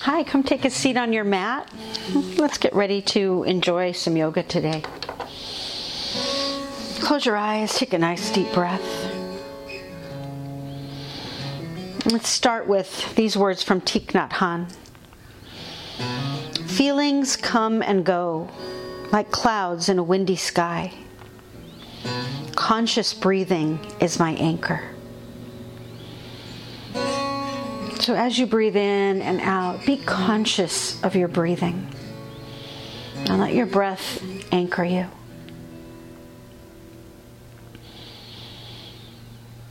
Hi, come take a seat on your mat. Let's get ready to enjoy some yoga today. Close your eyes, take a nice deep breath. Let's start with these words from Thich Nhat Hanh. Feelings come and go like clouds in a windy sky. Conscious breathing is my anchor. So, as you breathe in and out, be conscious of your breathing and let your breath anchor you.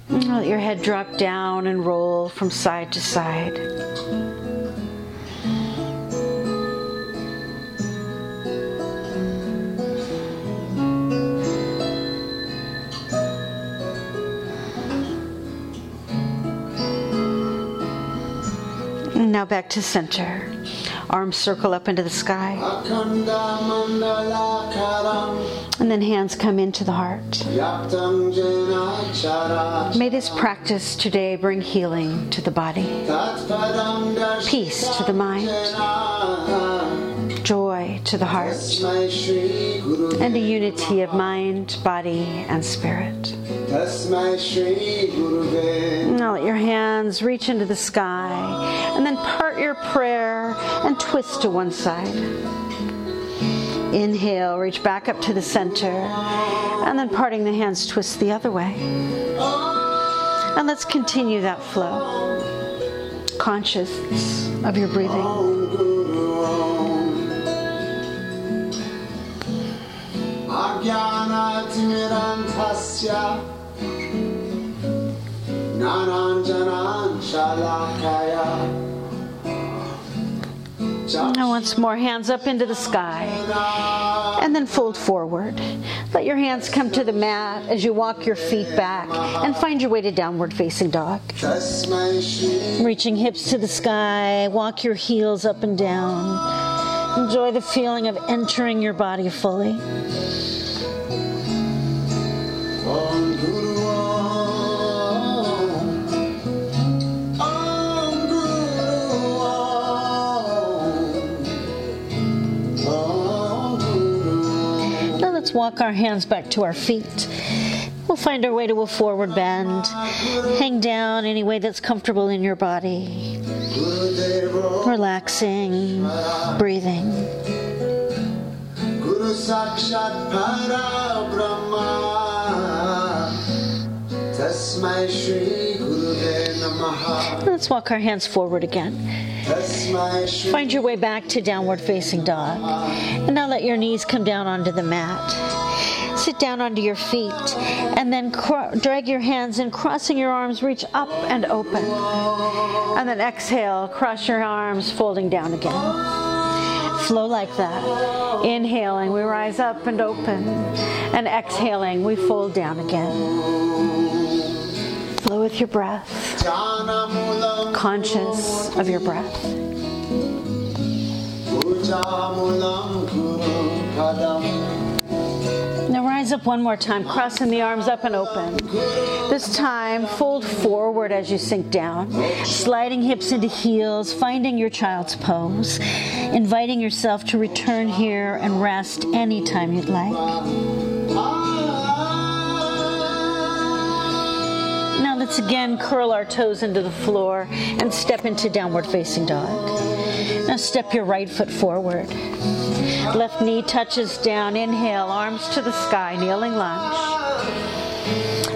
Let your head drop down and roll from side to side. Now back to center. Arms circle up into the sky. And then hands come into the heart. May this practice today bring healing to the body, peace to the mind, to the heart, and a unity of mind, body, and spirit. Now let your hands reach into the sky and then part your prayer and twist to one side. Inhale, reach back up to the center, and then parting the hands, twist the other way. And let's continue that flow. Conscious of your breathing. Now, once more, hands up into the sky. And then fold forward. Let your hands come to the mat as you walk your feet back and find your way to downward facing dog. Reaching hips to the sky, walk your heels up and down. Enjoy the feeling of entering your body fully. Walk our hands back to our feet. We'll find our way to a forward bend. Hang down any way that's comfortable in your body. Relaxing, breathing. Guru Sakshat Para Brahma Tasmai Shri Namaha Let's walk our hands forward again. Find your way back to downward facing dog. And now let your knees come down onto the mat. Sit down onto your feet and then cro- drag your hands and crossing your arms, reach up and open. And then exhale, cross your arms, folding down again. Flow like that. Inhaling, we rise up and open. And exhaling, we fold down again. Flow with your breath, conscious of your breath. Now rise up one more time, crossing the arms up and open. This time, fold forward as you sink down, sliding hips into heels, finding your child's pose, inviting yourself to return here and rest anytime you'd like. Let's again curl our toes into the floor and step into downward facing dog. Now step your right foot forward. Left knee touches down. Inhale, arms to the sky, kneeling lunge.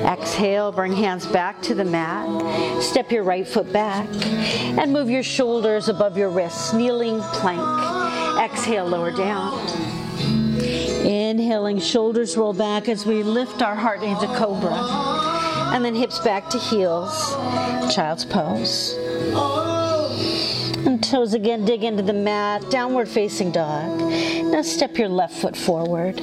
Exhale, bring hands back to the mat. Step your right foot back and move your shoulders above your wrists, kneeling plank. Exhale, lower down. Inhaling, shoulders roll back as we lift our heart into cobra. And then hips back to heels, child's pose. And toes again dig into the mat, downward facing dog. Now step your left foot forward.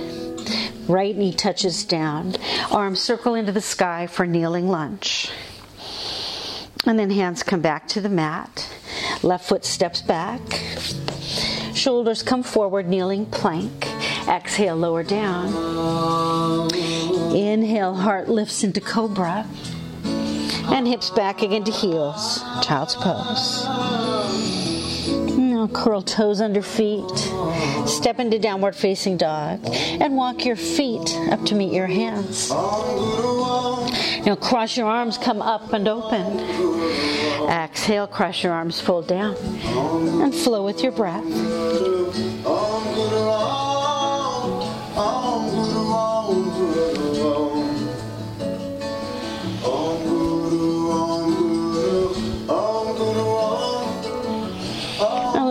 Right knee touches down. Arms circle into the sky for kneeling lunge. And then hands come back to the mat. Left foot steps back. Shoulders come forward, kneeling plank. Exhale, lower down. Inhale, heart lifts into cobra. And hips back again to heels. Child's pose. Now curl toes under feet. Step into downward facing dog. And walk your feet up to meet your hands. Now cross your arms, come up and open. Exhale, cross your arms, fold down. And flow with your breath.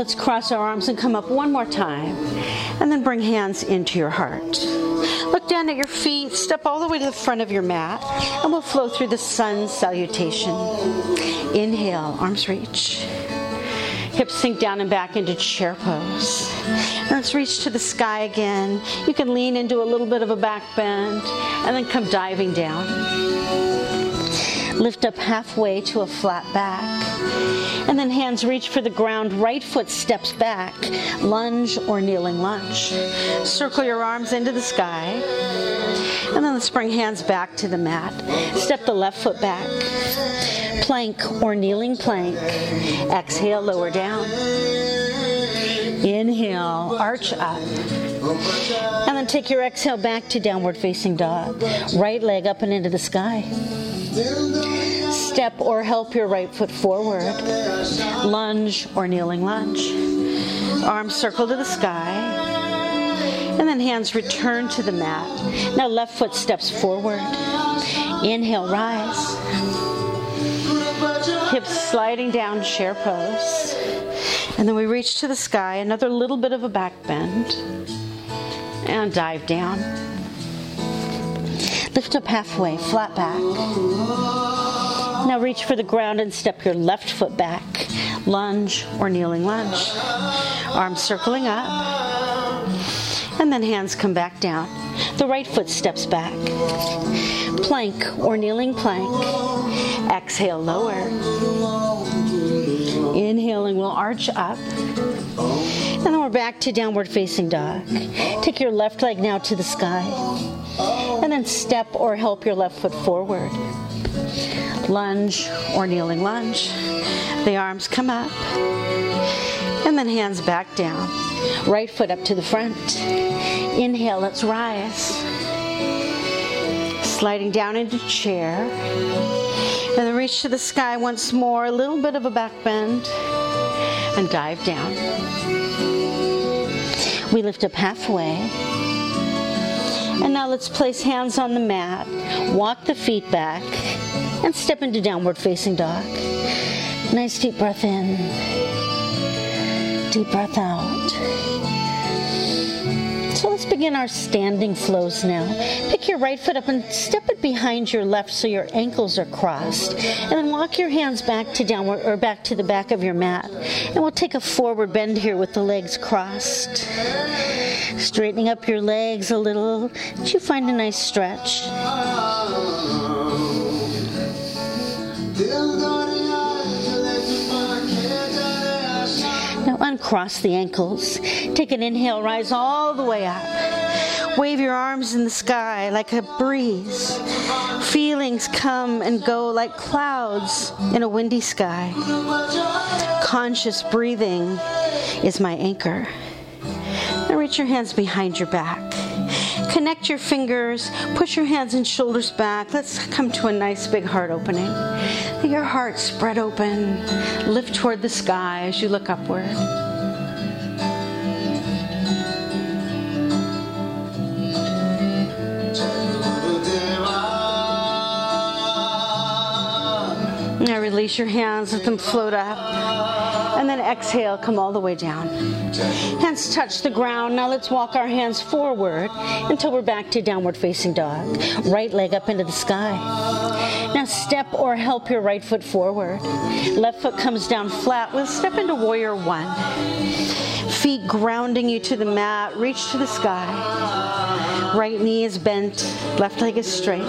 Let's cross our arms and come up one more time. And then bring hands into your heart. Look down at your feet, step all the way to the front of your mat, and we'll flow through the sun salutation. Inhale, arms reach. Hips sink down and back into chair pose. Let's reach to the sky again. You can lean into a little bit of a back bend and then come diving down. Lift up halfway to a flat back. And then hands reach for the ground. Right foot steps back. Lunge or kneeling lunge. Circle your arms into the sky. And then let's bring hands back to the mat. Step the left foot back. Plank or kneeling plank. Exhale, lower down. Inhale, arch up. And then take your exhale back to downward facing dog. Right leg up and into the sky. Step or help your right foot forward. Lunge or kneeling lunge. Arms circle to the sky. And then hands return to the mat. Now left foot steps forward. Inhale, rise. Hips sliding down, chair pose. And then we reach to the sky, another little bit of a back bend. And dive down. Lift up halfway, flat back. Now reach for the ground and step your left foot back. Lunge or kneeling lunge. Arms circling up. And then hands come back down. The right foot steps back. Plank or kneeling plank. Exhale, lower. Inhaling, we'll arch up. And then we're back to downward facing dog. Take your left leg now to the sky. And then step or help your left foot forward. Lunge or kneeling lunge. The arms come up. And then hands back down. Right foot up to the front. Inhale, let's rise. Sliding down into chair. And then reach to the sky once more. A little bit of a back bend. And dive down. We lift up halfway. And now let's place hands on the mat. Walk the feet back. And step into downward facing dog. Nice deep breath in. Deep breath out. Begin our standing flows now. Pick your right foot up and step it behind your left so your ankles are crossed. And then walk your hands back to downward or back to the back of your mat. And we'll take a forward bend here with the legs crossed. Straightening up your legs a little. You find a nice stretch? Uncross the ankles. Take an inhale, rise all the way up. Wave your arms in the sky like a breeze. Feelings come and go like clouds in a windy sky. Conscious breathing is my anchor. Now reach your hands behind your back. Connect your fingers, push your hands and shoulders back. Let's come to a nice big heart opening. Your heart spread open. Lift toward the sky as you look upward. Now release your hands, let them float up. And then exhale, come all the way down. Hands touch the ground. Now let's walk our hands forward until we're back to downward facing dog. Right leg up into the sky. Now step or help your right foot forward. Left foot comes down flat. We'll step into warrior one. Feet grounding you to the mat. Reach to the sky. Right knee is bent. Left leg is straight.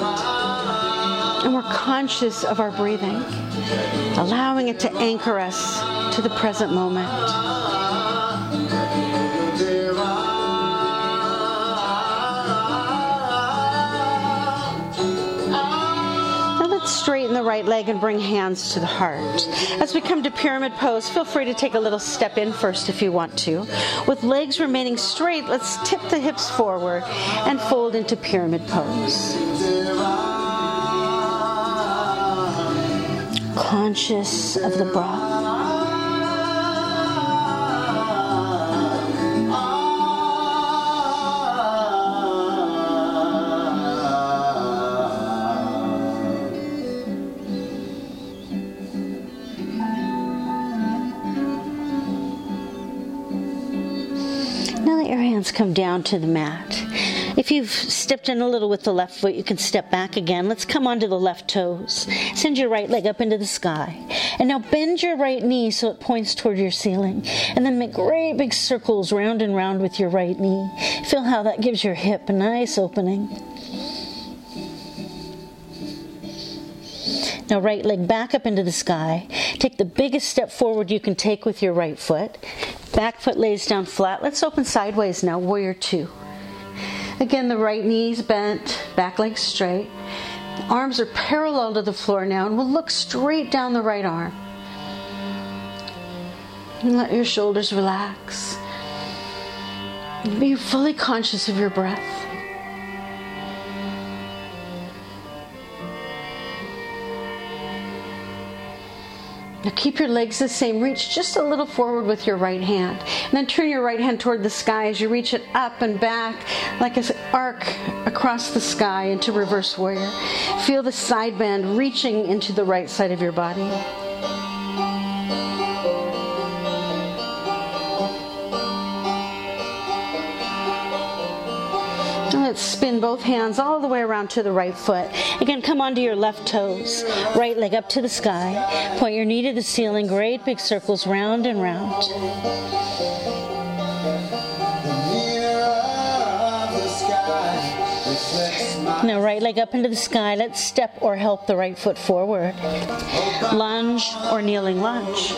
And we're conscious of our breathing, allowing it to anchor us to the present moment. Now let's straighten the right leg and bring hands to the heart. As we come to pyramid pose, feel free to take a little step in first if you want to. With legs remaining straight, let's tip the hips forward and fold into pyramid pose. Conscious of the breath. Now let your hands come down to the mat. If you've stepped in a little with the left foot, you can step back again. Let's come onto the left toes. Send your right leg up into the sky. And now bend your right knee so it points toward your ceiling. And then make great big circles round and round with your right knee. Feel how that gives your hip a nice opening. Now, right leg back up into the sky. Take the biggest step forward you can take with your right foot. Back foot lays down flat. Let's open sideways now, warrior two. Again, the right knee's bent, back leg straight. Arms are parallel to the floor now, and we'll look straight down the right arm. And let your shoulders relax. Be fully conscious of your breath. Now keep your legs the same. Reach just a little forward with your right hand. And then turn your right hand toward the sky as you reach it up and back like an arc across the sky into reverse warrior. Feel the side bend reaching into the right side of your body. Let's spin both hands all the way around to the right foot. Again, come onto your left toes. Right leg up to the sky. Point your knee to the ceiling. Great big circles round and round. Now, right leg up into the sky. Let's step or help the right foot forward. Lunge or kneeling lunge.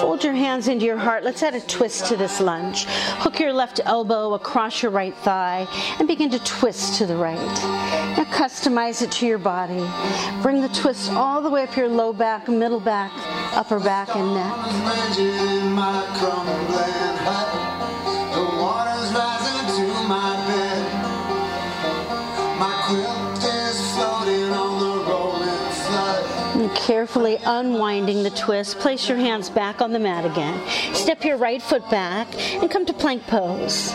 Fold your hands into your heart. Let's add a twist to this lunge. Hook your left elbow across your right thigh and begin to twist to the right. Now customize it to your body. Bring the twist all the way up your low back, middle back, upper back, and neck. Carefully unwinding the twist, place your hands back on the mat again. Step your right foot back and come to plank pose.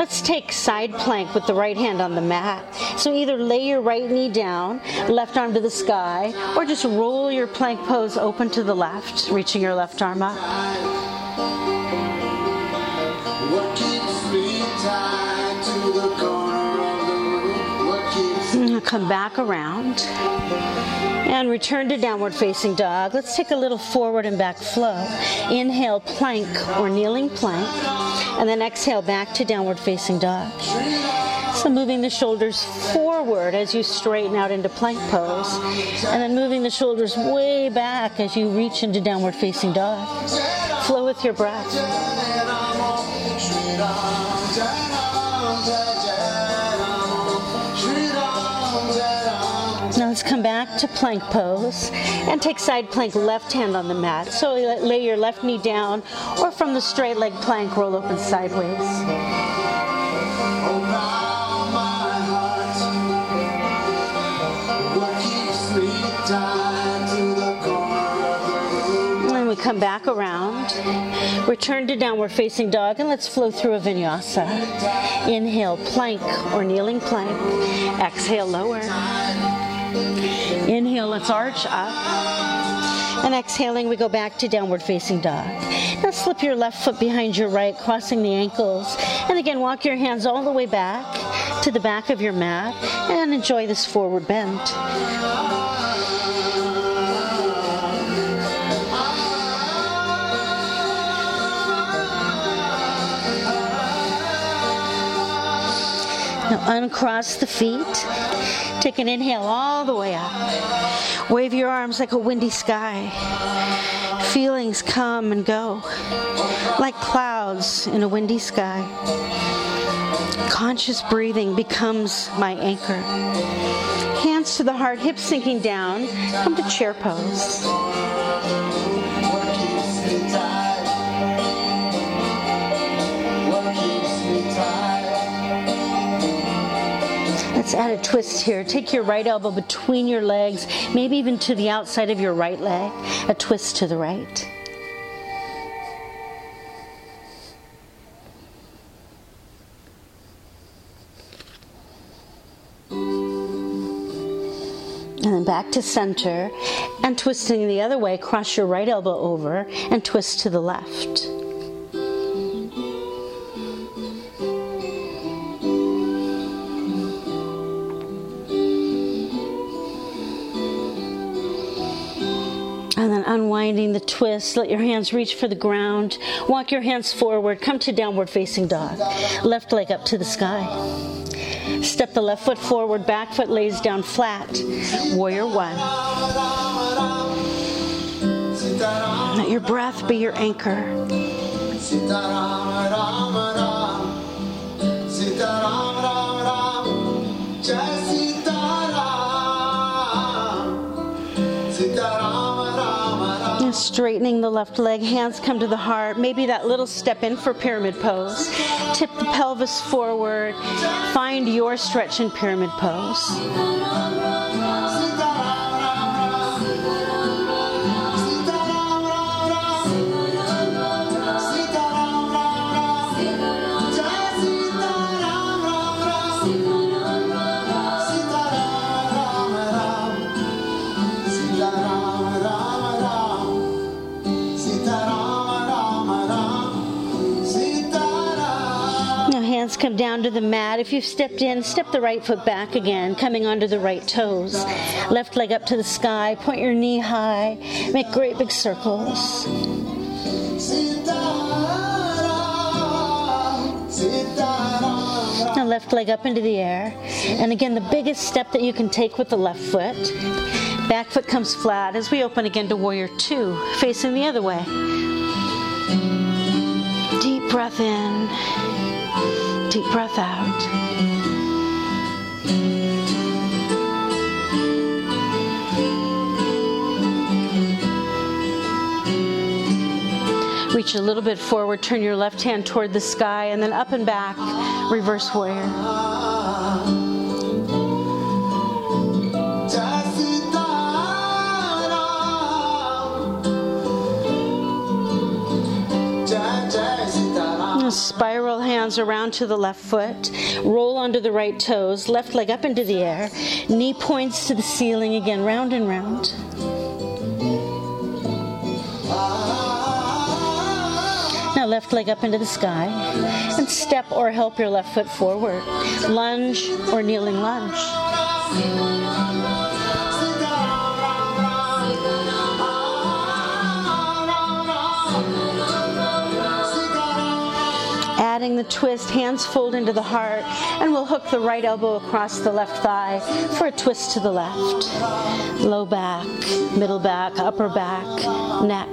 Let's take side plank with the right hand on the mat. So either lay your right knee down, left arm to the sky, or just roll your plank pose open to the left, reaching your left arm up. What keeps me tied to the corner of the room? What keeps Now Come back around and return to downward facing dog. Let's take a little forward and back flow. Inhale, plank or kneeling plank, and then exhale back to downward facing dog. So moving the shoulders forward as you straighten out into plank pose, and then moving the shoulders way back as you reach into downward facing dog. Flow with your breath. Let's come back to plank pose and take side plank left hand on the mat. So lay your left knee down or from the straight leg plank roll open sideways. come back around. Return to downward facing dog and let's flow through a vinyasa. Inhale, plank or kneeling plank. Exhale, lower. Inhale, let's arch up. And exhaling, we go back to downward facing dog. Now slip your left foot behind your right, crossing the ankles. And again, walk your hands all the way back to the back of your mat and enjoy this forward bend. Now uncross the feet. Take an inhale all the way up. Wave your arms like a windy sky. Feelings come and go like clouds in a windy sky. Conscious breathing becomes my anchor. Hands to the heart, hips sinking down. Come to chair pose. Let's add a twist here. Take your right elbow between your legs, maybe even to the outside of your right leg. A twist to the right. And then back to center and twisting the other way, cross your right elbow over and twist to the left. Unwinding the twist, let your hands reach for the ground. Walk your hands forward, come to downward facing dog. Left leg up to the sky. Step the left foot forward, back foot lays down flat. Warrior one. Let your breath be your anchor. Sitaram Ram Ram Sitaram straightening the left leg, hands come to the heart. Maybe that little step in for pyramid pose. Tip the pelvis forward. Find your stretch in pyramid pose. Down to the mat. If you've stepped in, step the right foot back again, coming onto the right toes. Left leg up to the sky. Point your knee high. Make great big circles. Now left leg up into the air. And again, the biggest step that you can take with the left foot. Back foot comes flat as we open again to warrior two, facing the other way. Deep breath in. Deep breath out. Reach a little bit forward, turn your left hand toward the sky, and then up and back, reverse warrior. Spiral hands around to the left foot, roll onto the right toes, left leg up into the air, knee points to the ceiling again, round and round. Now left leg up into the sky and step or help your left foot forward. Lunge or kneeling lunge. Adding the twist, hands fold into the heart, and we'll hook the right elbow across the left thigh for a twist to the left. Low back, middle back, upper back, neck.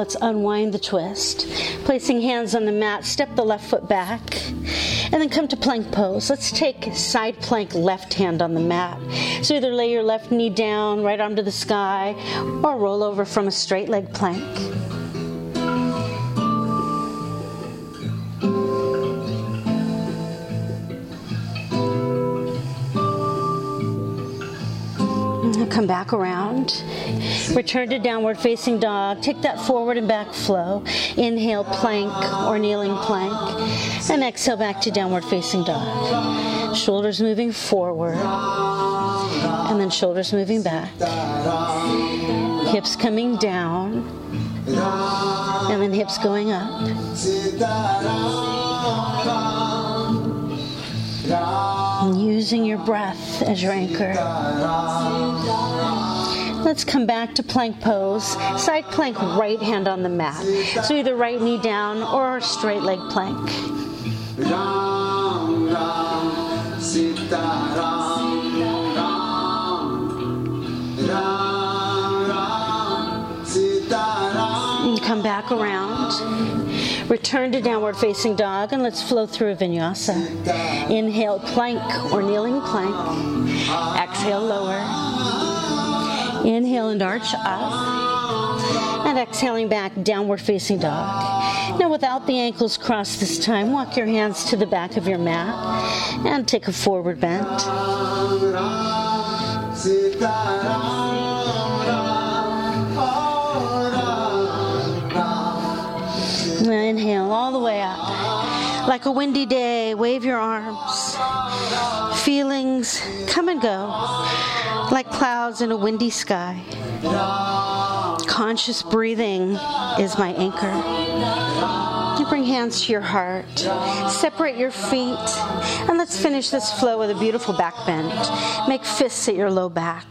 Let's unwind the twist. Placing hands on the mat, step the left foot back, and then come to plank pose. Let's take side plank left hand on the mat. So either lay your left knee down, right arm to the sky, or roll over from a straight leg plank. Come back around. Return to downward facing dog. Take that forward and back flow. Inhale, plank or kneeling plank. And exhale back to downward facing dog. Shoulders moving forward. And then shoulders moving back. Hips coming down. And then hips going up. And using your breath as your anchor. Let's come back to plank pose. Side plank, right hand on the mat. So either right knee down or straight leg plank. And come back around. Return to downward facing dog and let's flow through a vinyasa. Inhale, plank or kneeling plank. Exhale, lower. Inhale and arch up. And exhaling back, downward facing dog. Now, without the ankles crossed this time, walk your hands to the back of your mat and take a forward bend. Inhale all the way up. Like a windy day, wave your arms. Feelings come and go like clouds in a windy sky. Conscious breathing is my anchor. You bring hands to your heart. Separate your feet. And let's finish this flow with a beautiful back bend. Make fists at your low back.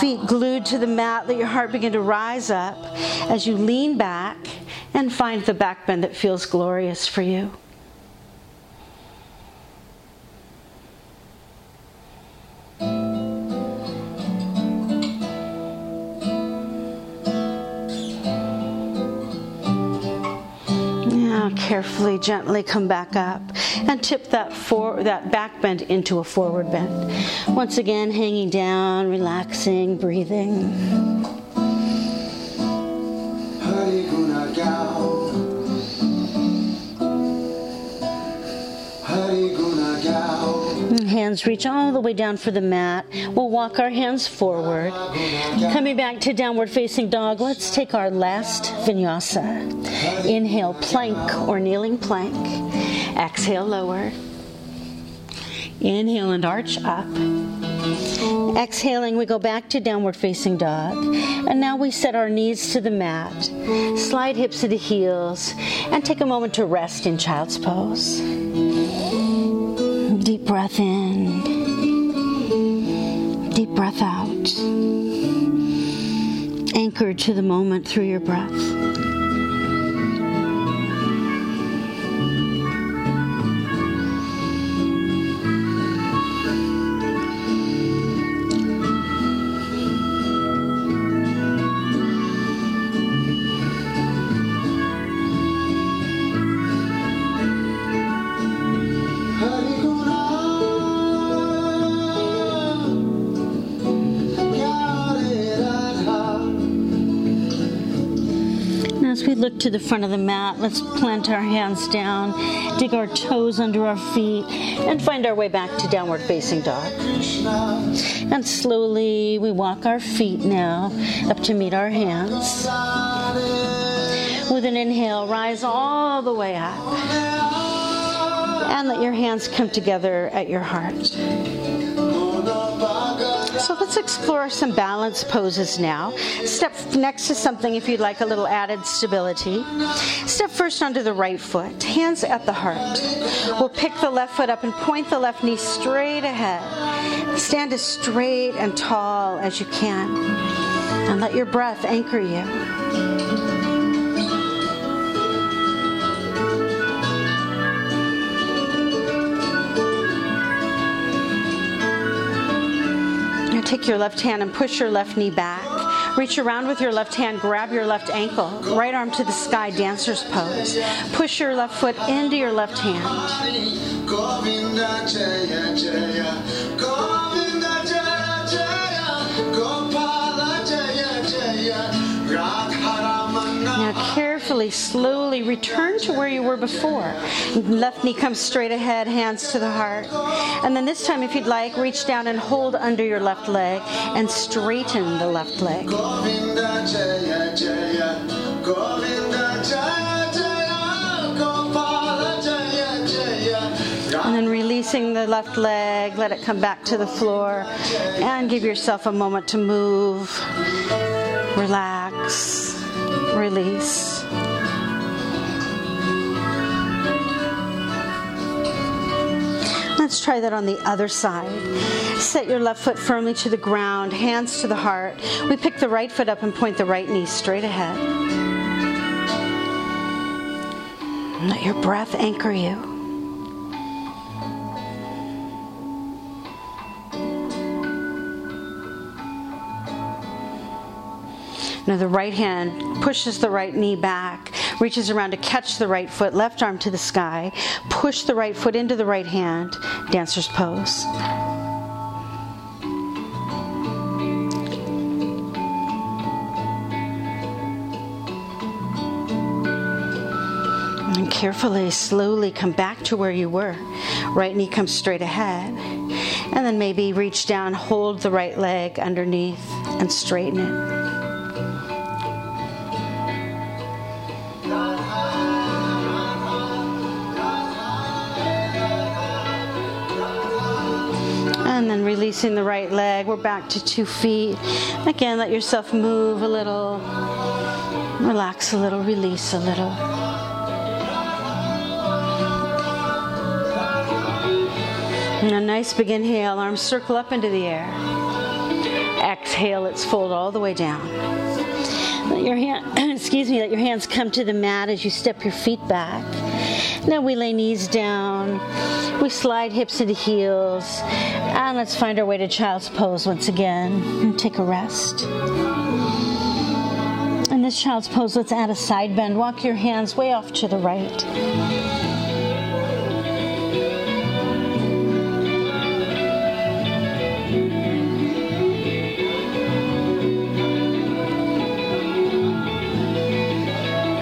Feet glued to the mat. Let your heart begin to rise up as you lean back and find the back bend that feels glorious for you. Carefully, gently come back up and tip that for that back bend into a forward bend. Once again, hanging down, relaxing, breathing. Hari Hands reach all the way down for the mat. We'll walk our hands forward. Coming back to downward facing dog, let's take our last vinyasa. Inhale, plank or kneeling plank. Exhale, lower. Inhale and arch up. Exhaling, we go back to downward facing dog. And now we set our knees to the mat. Slide hips to the heels and take a moment to rest in child's pose. Deep breath in. Deep breath out. Anchored to the moment through your breath. To the front of the mat, let's plant our hands down, dig our toes under our feet, and find our way back to downward facing dog. And slowly we walk our feet now up to meet our hands. With an inhale, rise all the way up. And let your hands come together at your heart. Let's explore some balance poses now. Step next to something if you'd like a little added stability. Step first onto the right foot, hands at the heart. We'll pick the left foot up and point the left knee straight ahead. Stand as straight and tall as you can. And let your breath anchor you. Take your left hand and push your left knee back. Reach around with your left hand, grab your left ankle, right arm to the sky, dancer's pose. Push your left foot into your left hand. Carefully, slowly return to where you were before. Left knee comes straight ahead, hands to the heart. And then this time, if you'd like, reach down and hold under your left leg and straighten the left leg. Govinda Jaya Jaya Govinda Jaya Jaya Gopala Jaya Jaya And then releasing the left leg, let it come back to the floor. And give yourself a moment to move, relax, release. Let's try that on the other side. Set your left foot firmly to the ground, hands to the heart. We pick the right foot up and point the right knee straight ahead. Let your breath anchor you. Now the right hand pushes the right knee back, reaches around to catch the right foot, left arm to the sky, push the right foot into the right hand, dancer's pose. And carefully, slowly come back to where you were. Right knee comes straight ahead. And then maybe reach down, hold the right leg underneath, and straighten it. Releasing the right leg, we're back to two feet. Again, let yourself move a little, relax a little, release a little. And a nice big inhale, arms circle up into the air. Exhale, let's fold all the way down. Let your hand, excuse me, let your hands come to the mat as you step your feet back. Now we lay knees down. We slide hips into heels. And let's find our way to child's pose once again and take a rest. In this child's pose, let's add a side bend. Walk your hands way off to the right.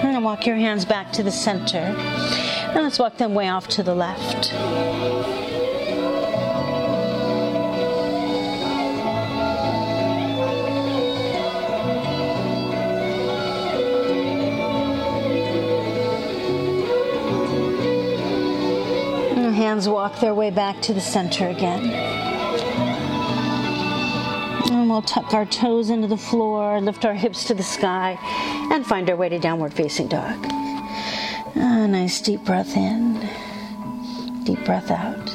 And walk your hands back to the center. And let's walk them way off to the left. And hands walk their way back to the center again. And we'll tuck our toes into the floor, lift our hips to the sky, and find our way to downward facing dog. Nice deep breath in, deep breath out.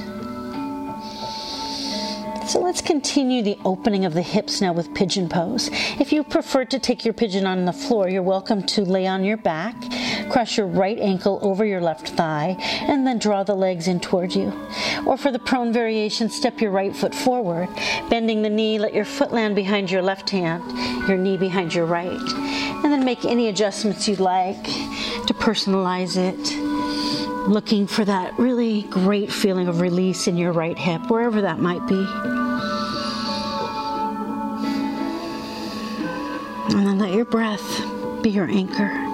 So let's continue the opening of the hips now with pigeon pose. If you prefer to take your pigeon on the floor, you're welcome to lay on your back, cross your right ankle over your left thigh, and then draw the legs in toward you. Or for the prone variation, step your right foot forward, bending the knee, let your foot land behind your left hand, your knee behind your right. And then make any adjustments you'd like to personalize it looking for that really great feeling of release in your right hip, wherever that might be. And then let your breath be your anchor.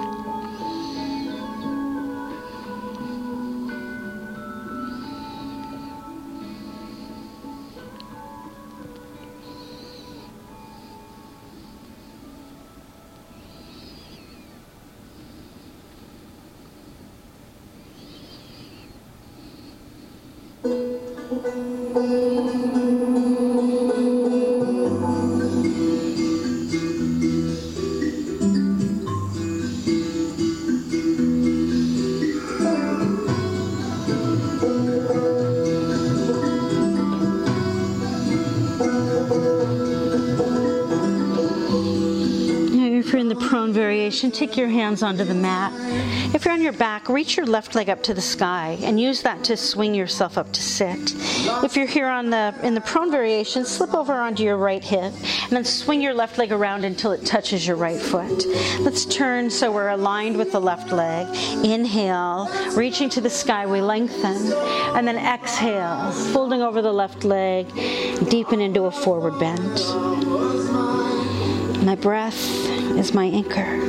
Variation, take your hands onto the mat. If you're on your back, reach your left leg up to the sky and use that to swing yourself up to sit. If you're here on the in the prone variation, slip over onto your right hip and then swing your left leg around until it touches your right foot. Let's turn so we're aligned with the left leg. Inhale, reaching to the sky, we lengthen. And then exhale, folding over the left leg, deepen into a forward bend. My breath is my anchor.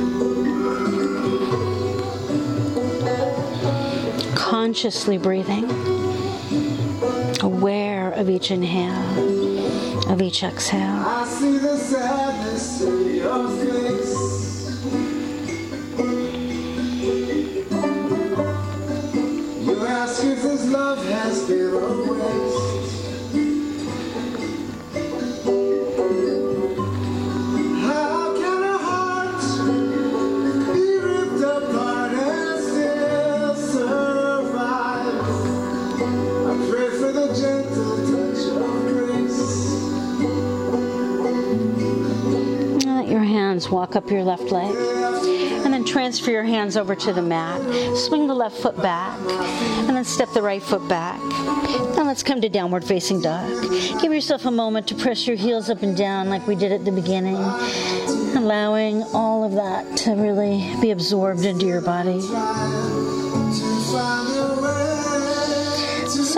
Consciously breathing, aware of each inhale, of each exhale. I see the sadness in your face. You ask if this love has been a waste. Walk up your left leg. And then transfer your hands over to the mat. Swing the left foot back. And then step the right foot back. Now let's come to downward facing dog. Give yourself a moment to press your heels up and down like we did at the beginning. Allowing all of that to really be absorbed into your body.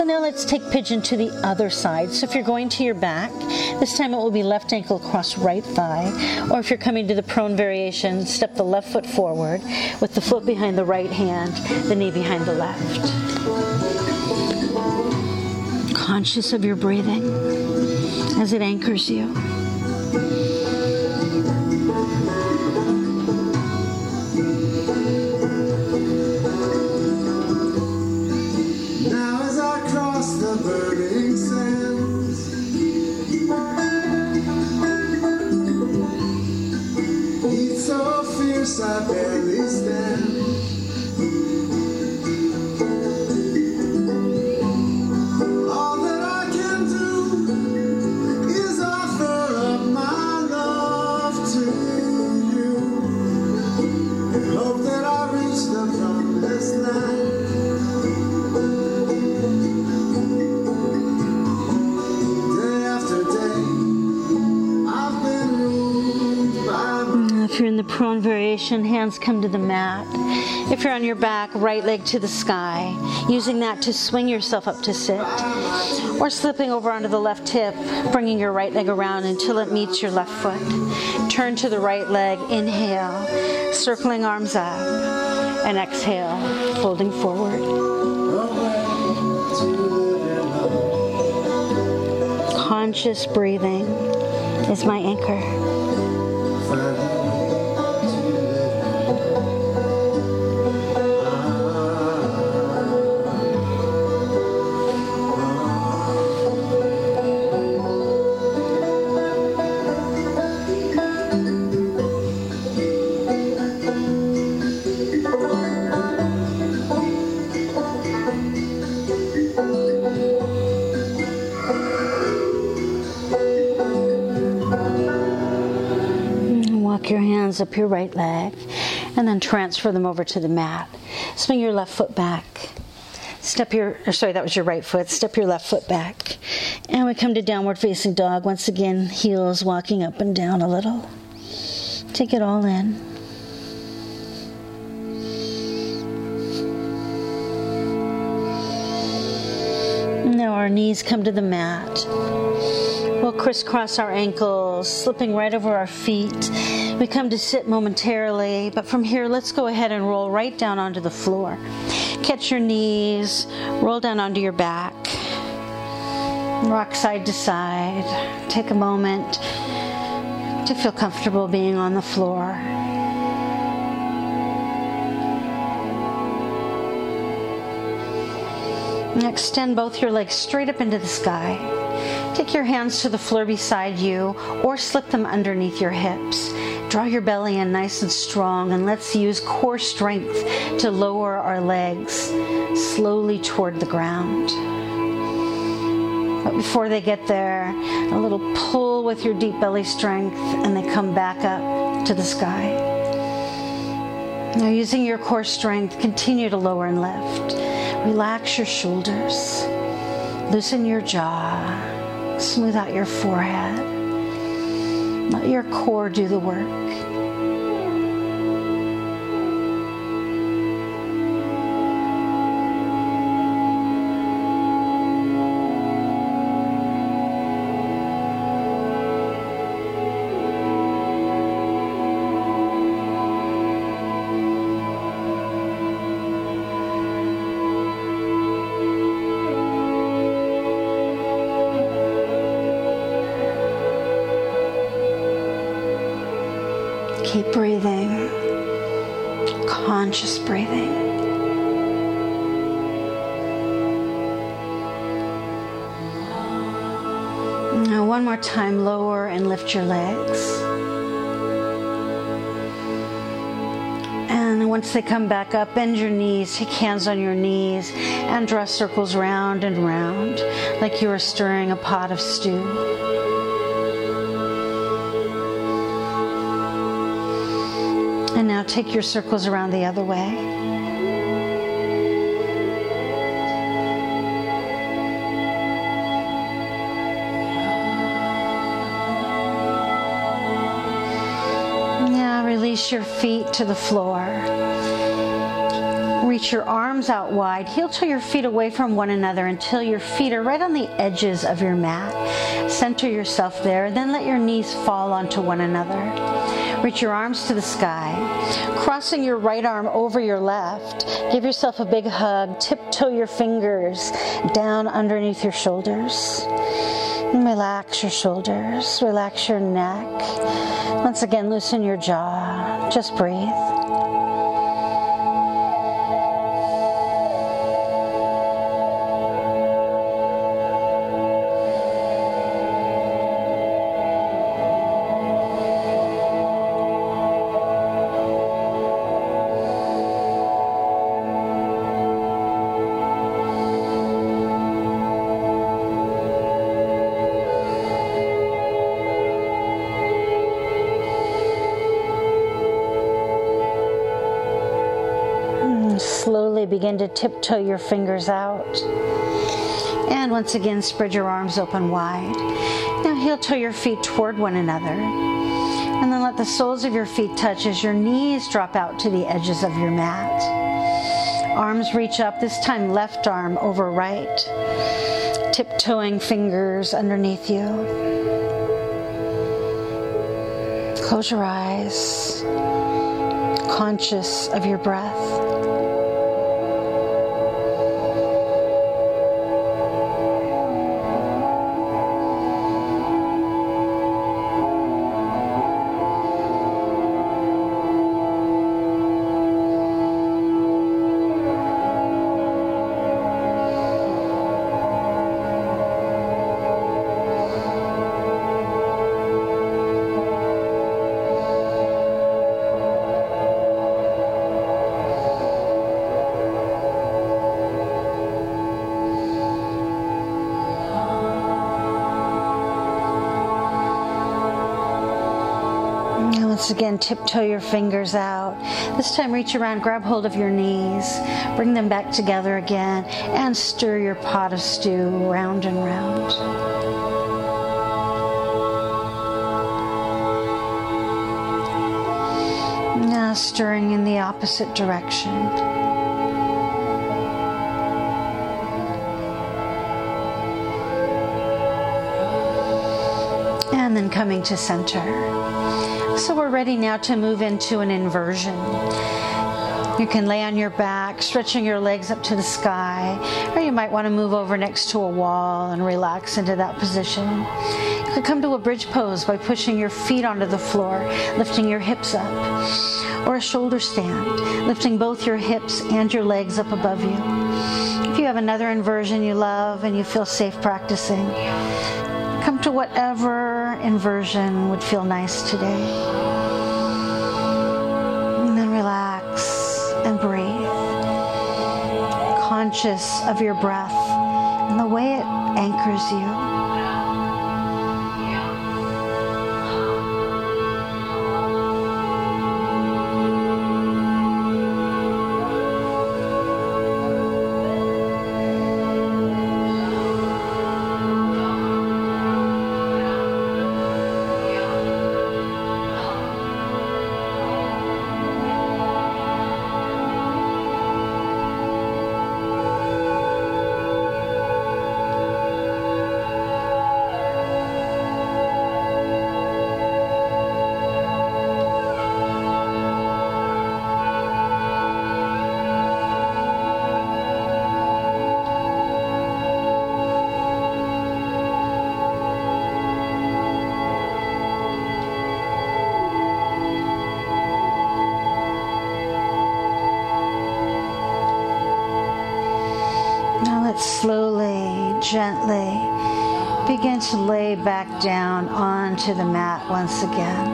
So now let's take pigeon to the other side. So if you're going to your back, this time it will be left ankle across right thigh. Or if you're coming to the prone variation, step the left foot forward with the foot behind the right hand, the knee behind the left. Conscious of your breathing as it anchors you. Prone variation, hands come to the mat. If you're on your back, right leg to the sky, using that to swing yourself up to sit. Or slipping over onto the left hip, bringing your right leg around until it meets your left foot. Turn to the right leg, inhale, circling arms up, and exhale, folding forward. Conscious breathing is my anchor. Up your right leg and then transfer them over to the mat. Swing your left foot back. Step your, or sorry, that was your right foot. Step your left foot back. And we come to downward facing dog. Once again, heels walking up and down a little. Take it all in. Now our knees come to the mat. We'll crisscross our ankles, slipping right over our feet. We come to sit momentarily, but from here, let's go ahead and roll right down onto the floor. Catch your knees, roll down onto your back, rock side to side. Take a moment to feel comfortable being on the floor. And extend both your legs straight up into the sky. Take your hands to the floor beside you or slip them underneath your hips. Draw your belly in nice and strong, and let's use core strength to lower our legs slowly toward the ground. But before they get there, a little pull with your deep belly strength, and they come back up to the sky. Now, using your core strength, continue to lower and lift. Relax your shoulders, loosen your jaw, smooth out your forehead. Let your core do the work. Your legs. And once they come back up, bend your knees, take hands on your knees, and draw circles round and round like you are stirring a pot of stew. And now take your circles around the other way. Release your feet to the floor. Reach your arms out wide. Heel toe your feet away from one another until your feet are right on the edges of your mat. Center yourself there, then let your knees fall onto one another. Reach your arms to the sky. Crossing your right arm over your left, give yourself a big hug. Tiptoe your fingers down underneath your shoulders. And relax your shoulders, relax your neck. Once again, loosen your jaw. Just breathe. To tiptoe your fingers out. And once again, spread your arms open wide. Now, heel toe your feet toward one another. And then let the soles of your feet touch as your knees drop out to the edges of your mat. Arms reach up, this time left arm over right. Tiptoeing fingers underneath you. Close your eyes, conscious of your breath. Again, tiptoe your fingers out. This time, reach around, grab hold of your knees, bring them back together again, and stir your pot of stew round and round. Now, stirring in the opposite direction. And then coming to center. So we're ready now to move into an inversion. You can lay on your back, stretching your legs up to the sky, or you might want to move over next to a wall and relax into that position. You could come to a bridge pose by pushing your feet onto the floor, lifting your hips up, or a shoulder stand, lifting both your hips and your legs up above you. If you have another inversion you love and you feel safe practicing, come to whatever inversion would feel nice today. And then relax and breathe. Conscious of your breath and the way it anchors you. Slowly, gently begin to lay back down onto the mat once again.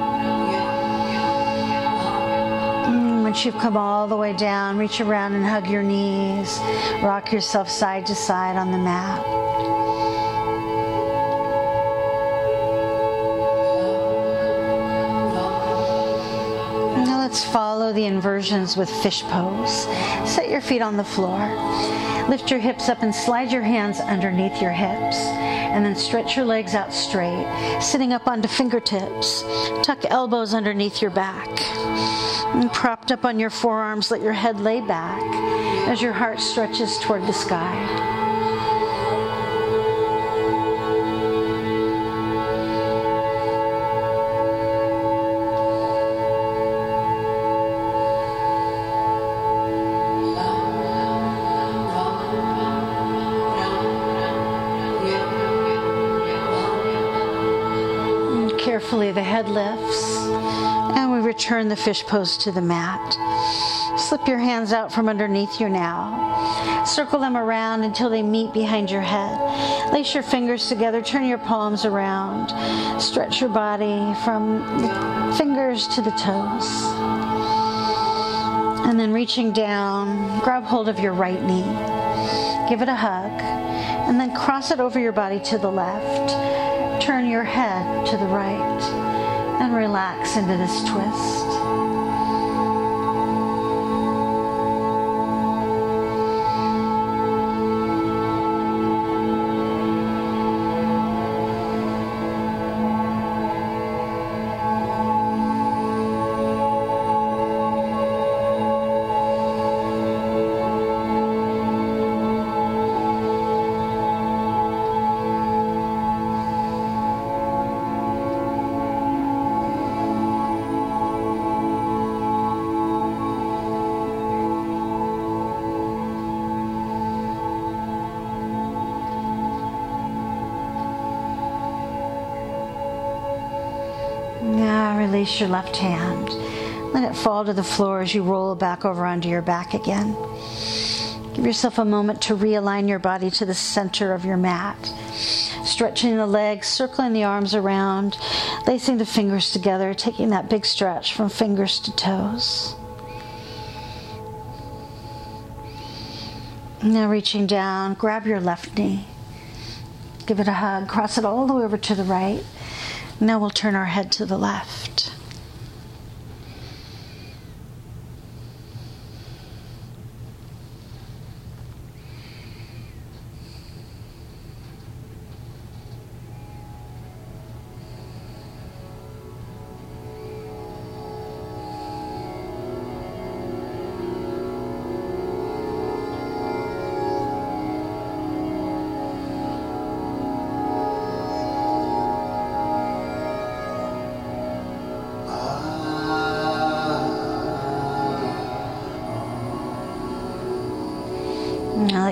Mm, Once you've come all the way down, reach around and hug your knees. Rock yourself side to side on the mat. Follow the inversions with fish pose. Set your feet on the floor. Lift your hips up and slide your hands underneath your hips. And then stretch your legs out straight, sitting up onto fingertips. Tuck elbows underneath your back. And propped up on your forearms, let your head lay back as your heart stretches toward the sky. Return the fish pose to the mat. Slip your hands out from underneath you now. Circle them around until they meet behind your head. Lace your fingers together, turn your palms around. Stretch your body from the fingers to the toes. And then reaching down, grab hold of your right knee. Give it a hug, and then cross it over your body to the left turn your head to the right and relax into this twist. Your left hand. Let it fall to the floor as you roll back over onto your back again. Give yourself a moment to realign your body to the center of your mat. Stretching the legs, circling the arms around, lacing the fingers together, taking that big stretch from fingers to toes. Now reaching down, grab your left knee. Give it a hug, cross it all the way over to the right. Now we'll turn our head to the left.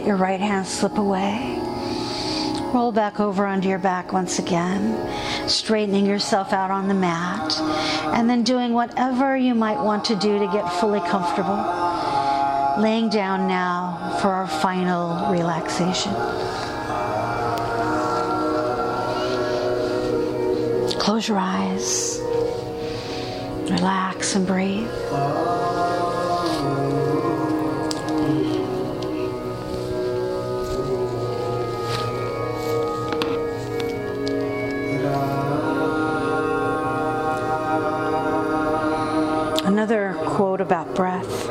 Your right hand slip away. Roll back over onto your back once again, straightening yourself out on the mat, and then doing whatever you might want to do to get fully comfortable. Laying down now for our final relaxation. Close your eyes, relax, and breathe. Quote about breath.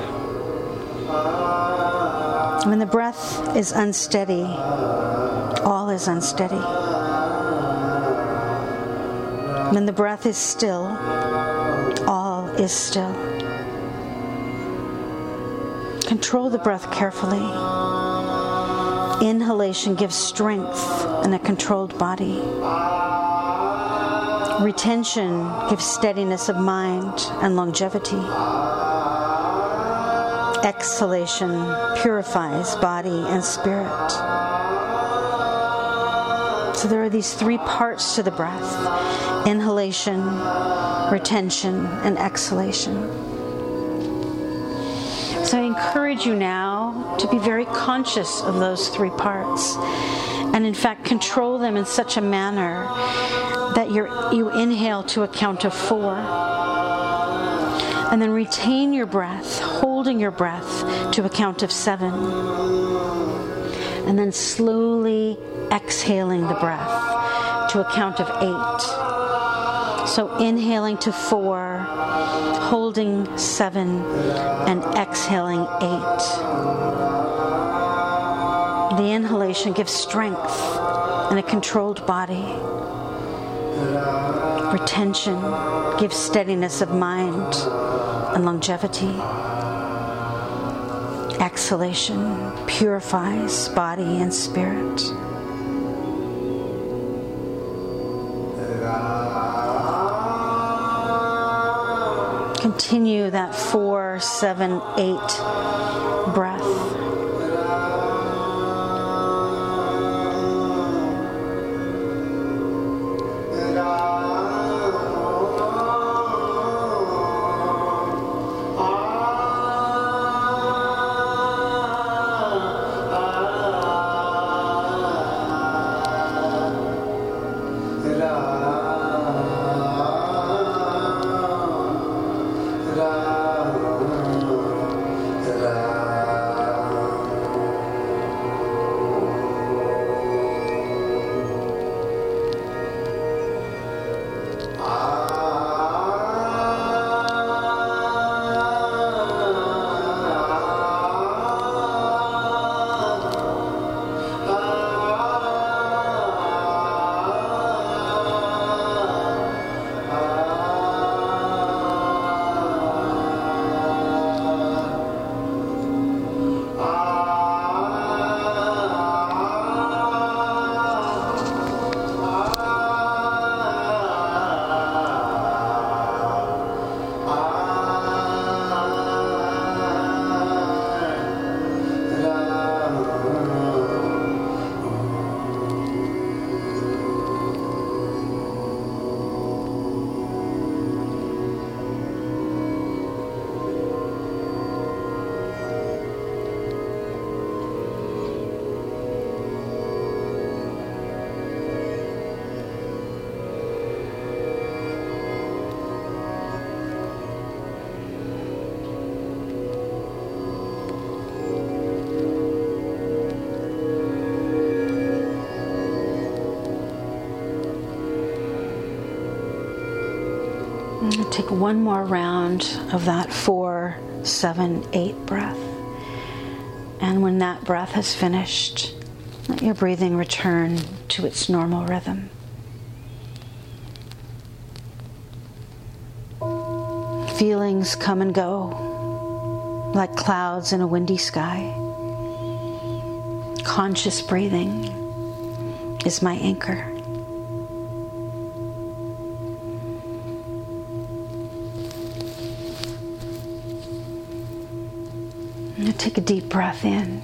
When the breath is unsteady, all is unsteady. When the breath is still, all is still. Control the breath carefully. Inhalation gives strength in a controlled body. Retention gives steadiness of mind and longevity. Exhalation purifies body and spirit. So there are these three parts to the breath inhalation, retention, and exhalation. So I encourage you now to be very conscious of those three parts and, in fact, control them in such a manner that you you inhale to a count of four. And then retain your breath, holding your breath to a count of seven. And then slowly exhaling the breath to a count of eight. So inhaling to four, holding seven, and exhaling eight. The inhalation gives strength in a controlled body. Retention gives steadiness of mind and longevity. Exhalation purifies body and spirit. Continue that four, seven, eight breath. Take one more round of that four, seven, eight breath. And when that breath has finished, let your breathing return to its normal rhythm. Feelings come and go like clouds in a windy sky. Conscious breathing is my anchor. Take a deep breath in.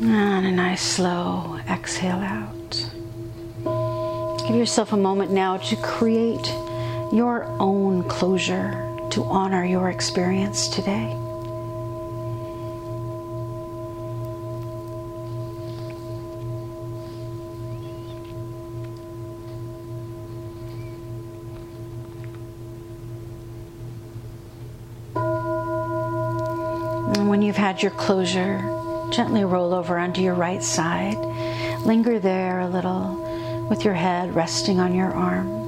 And a nice slow exhale out. Give yourself a moment now to create your own closure to honor your experience today. Your closure, gently roll over onto your right side. Linger there a little with your head resting on your arm.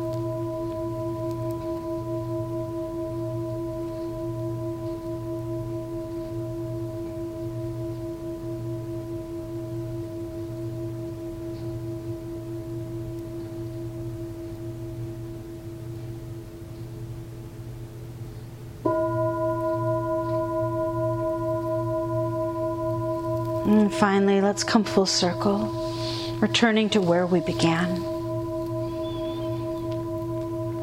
And finally, let's come full circle, returning to where we began.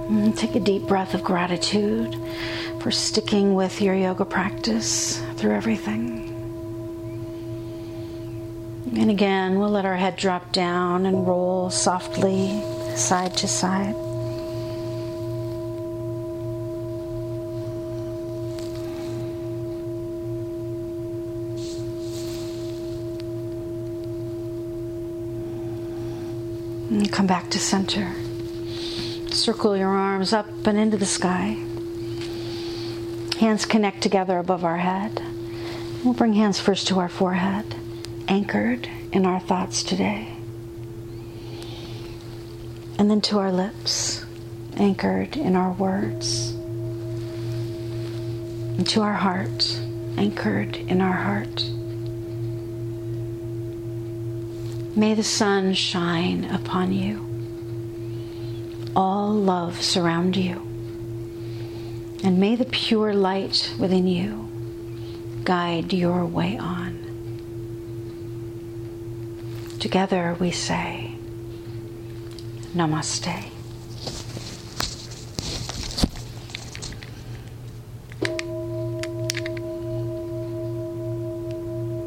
And take a deep breath of gratitude for sticking with your yoga practice through everything. And again, we'll let our head drop down and roll softly side to side. And come back to center. Circle your arms up and into the sky. Hands connect together above our head. We'll bring hands first to our forehead, anchored in our thoughts today. And then to our lips, anchored in our words. And to our heart, anchored in our heart. May the sun shine upon you. All love surround you. And may the pure light within you guide your way on. Together we say, Namaste.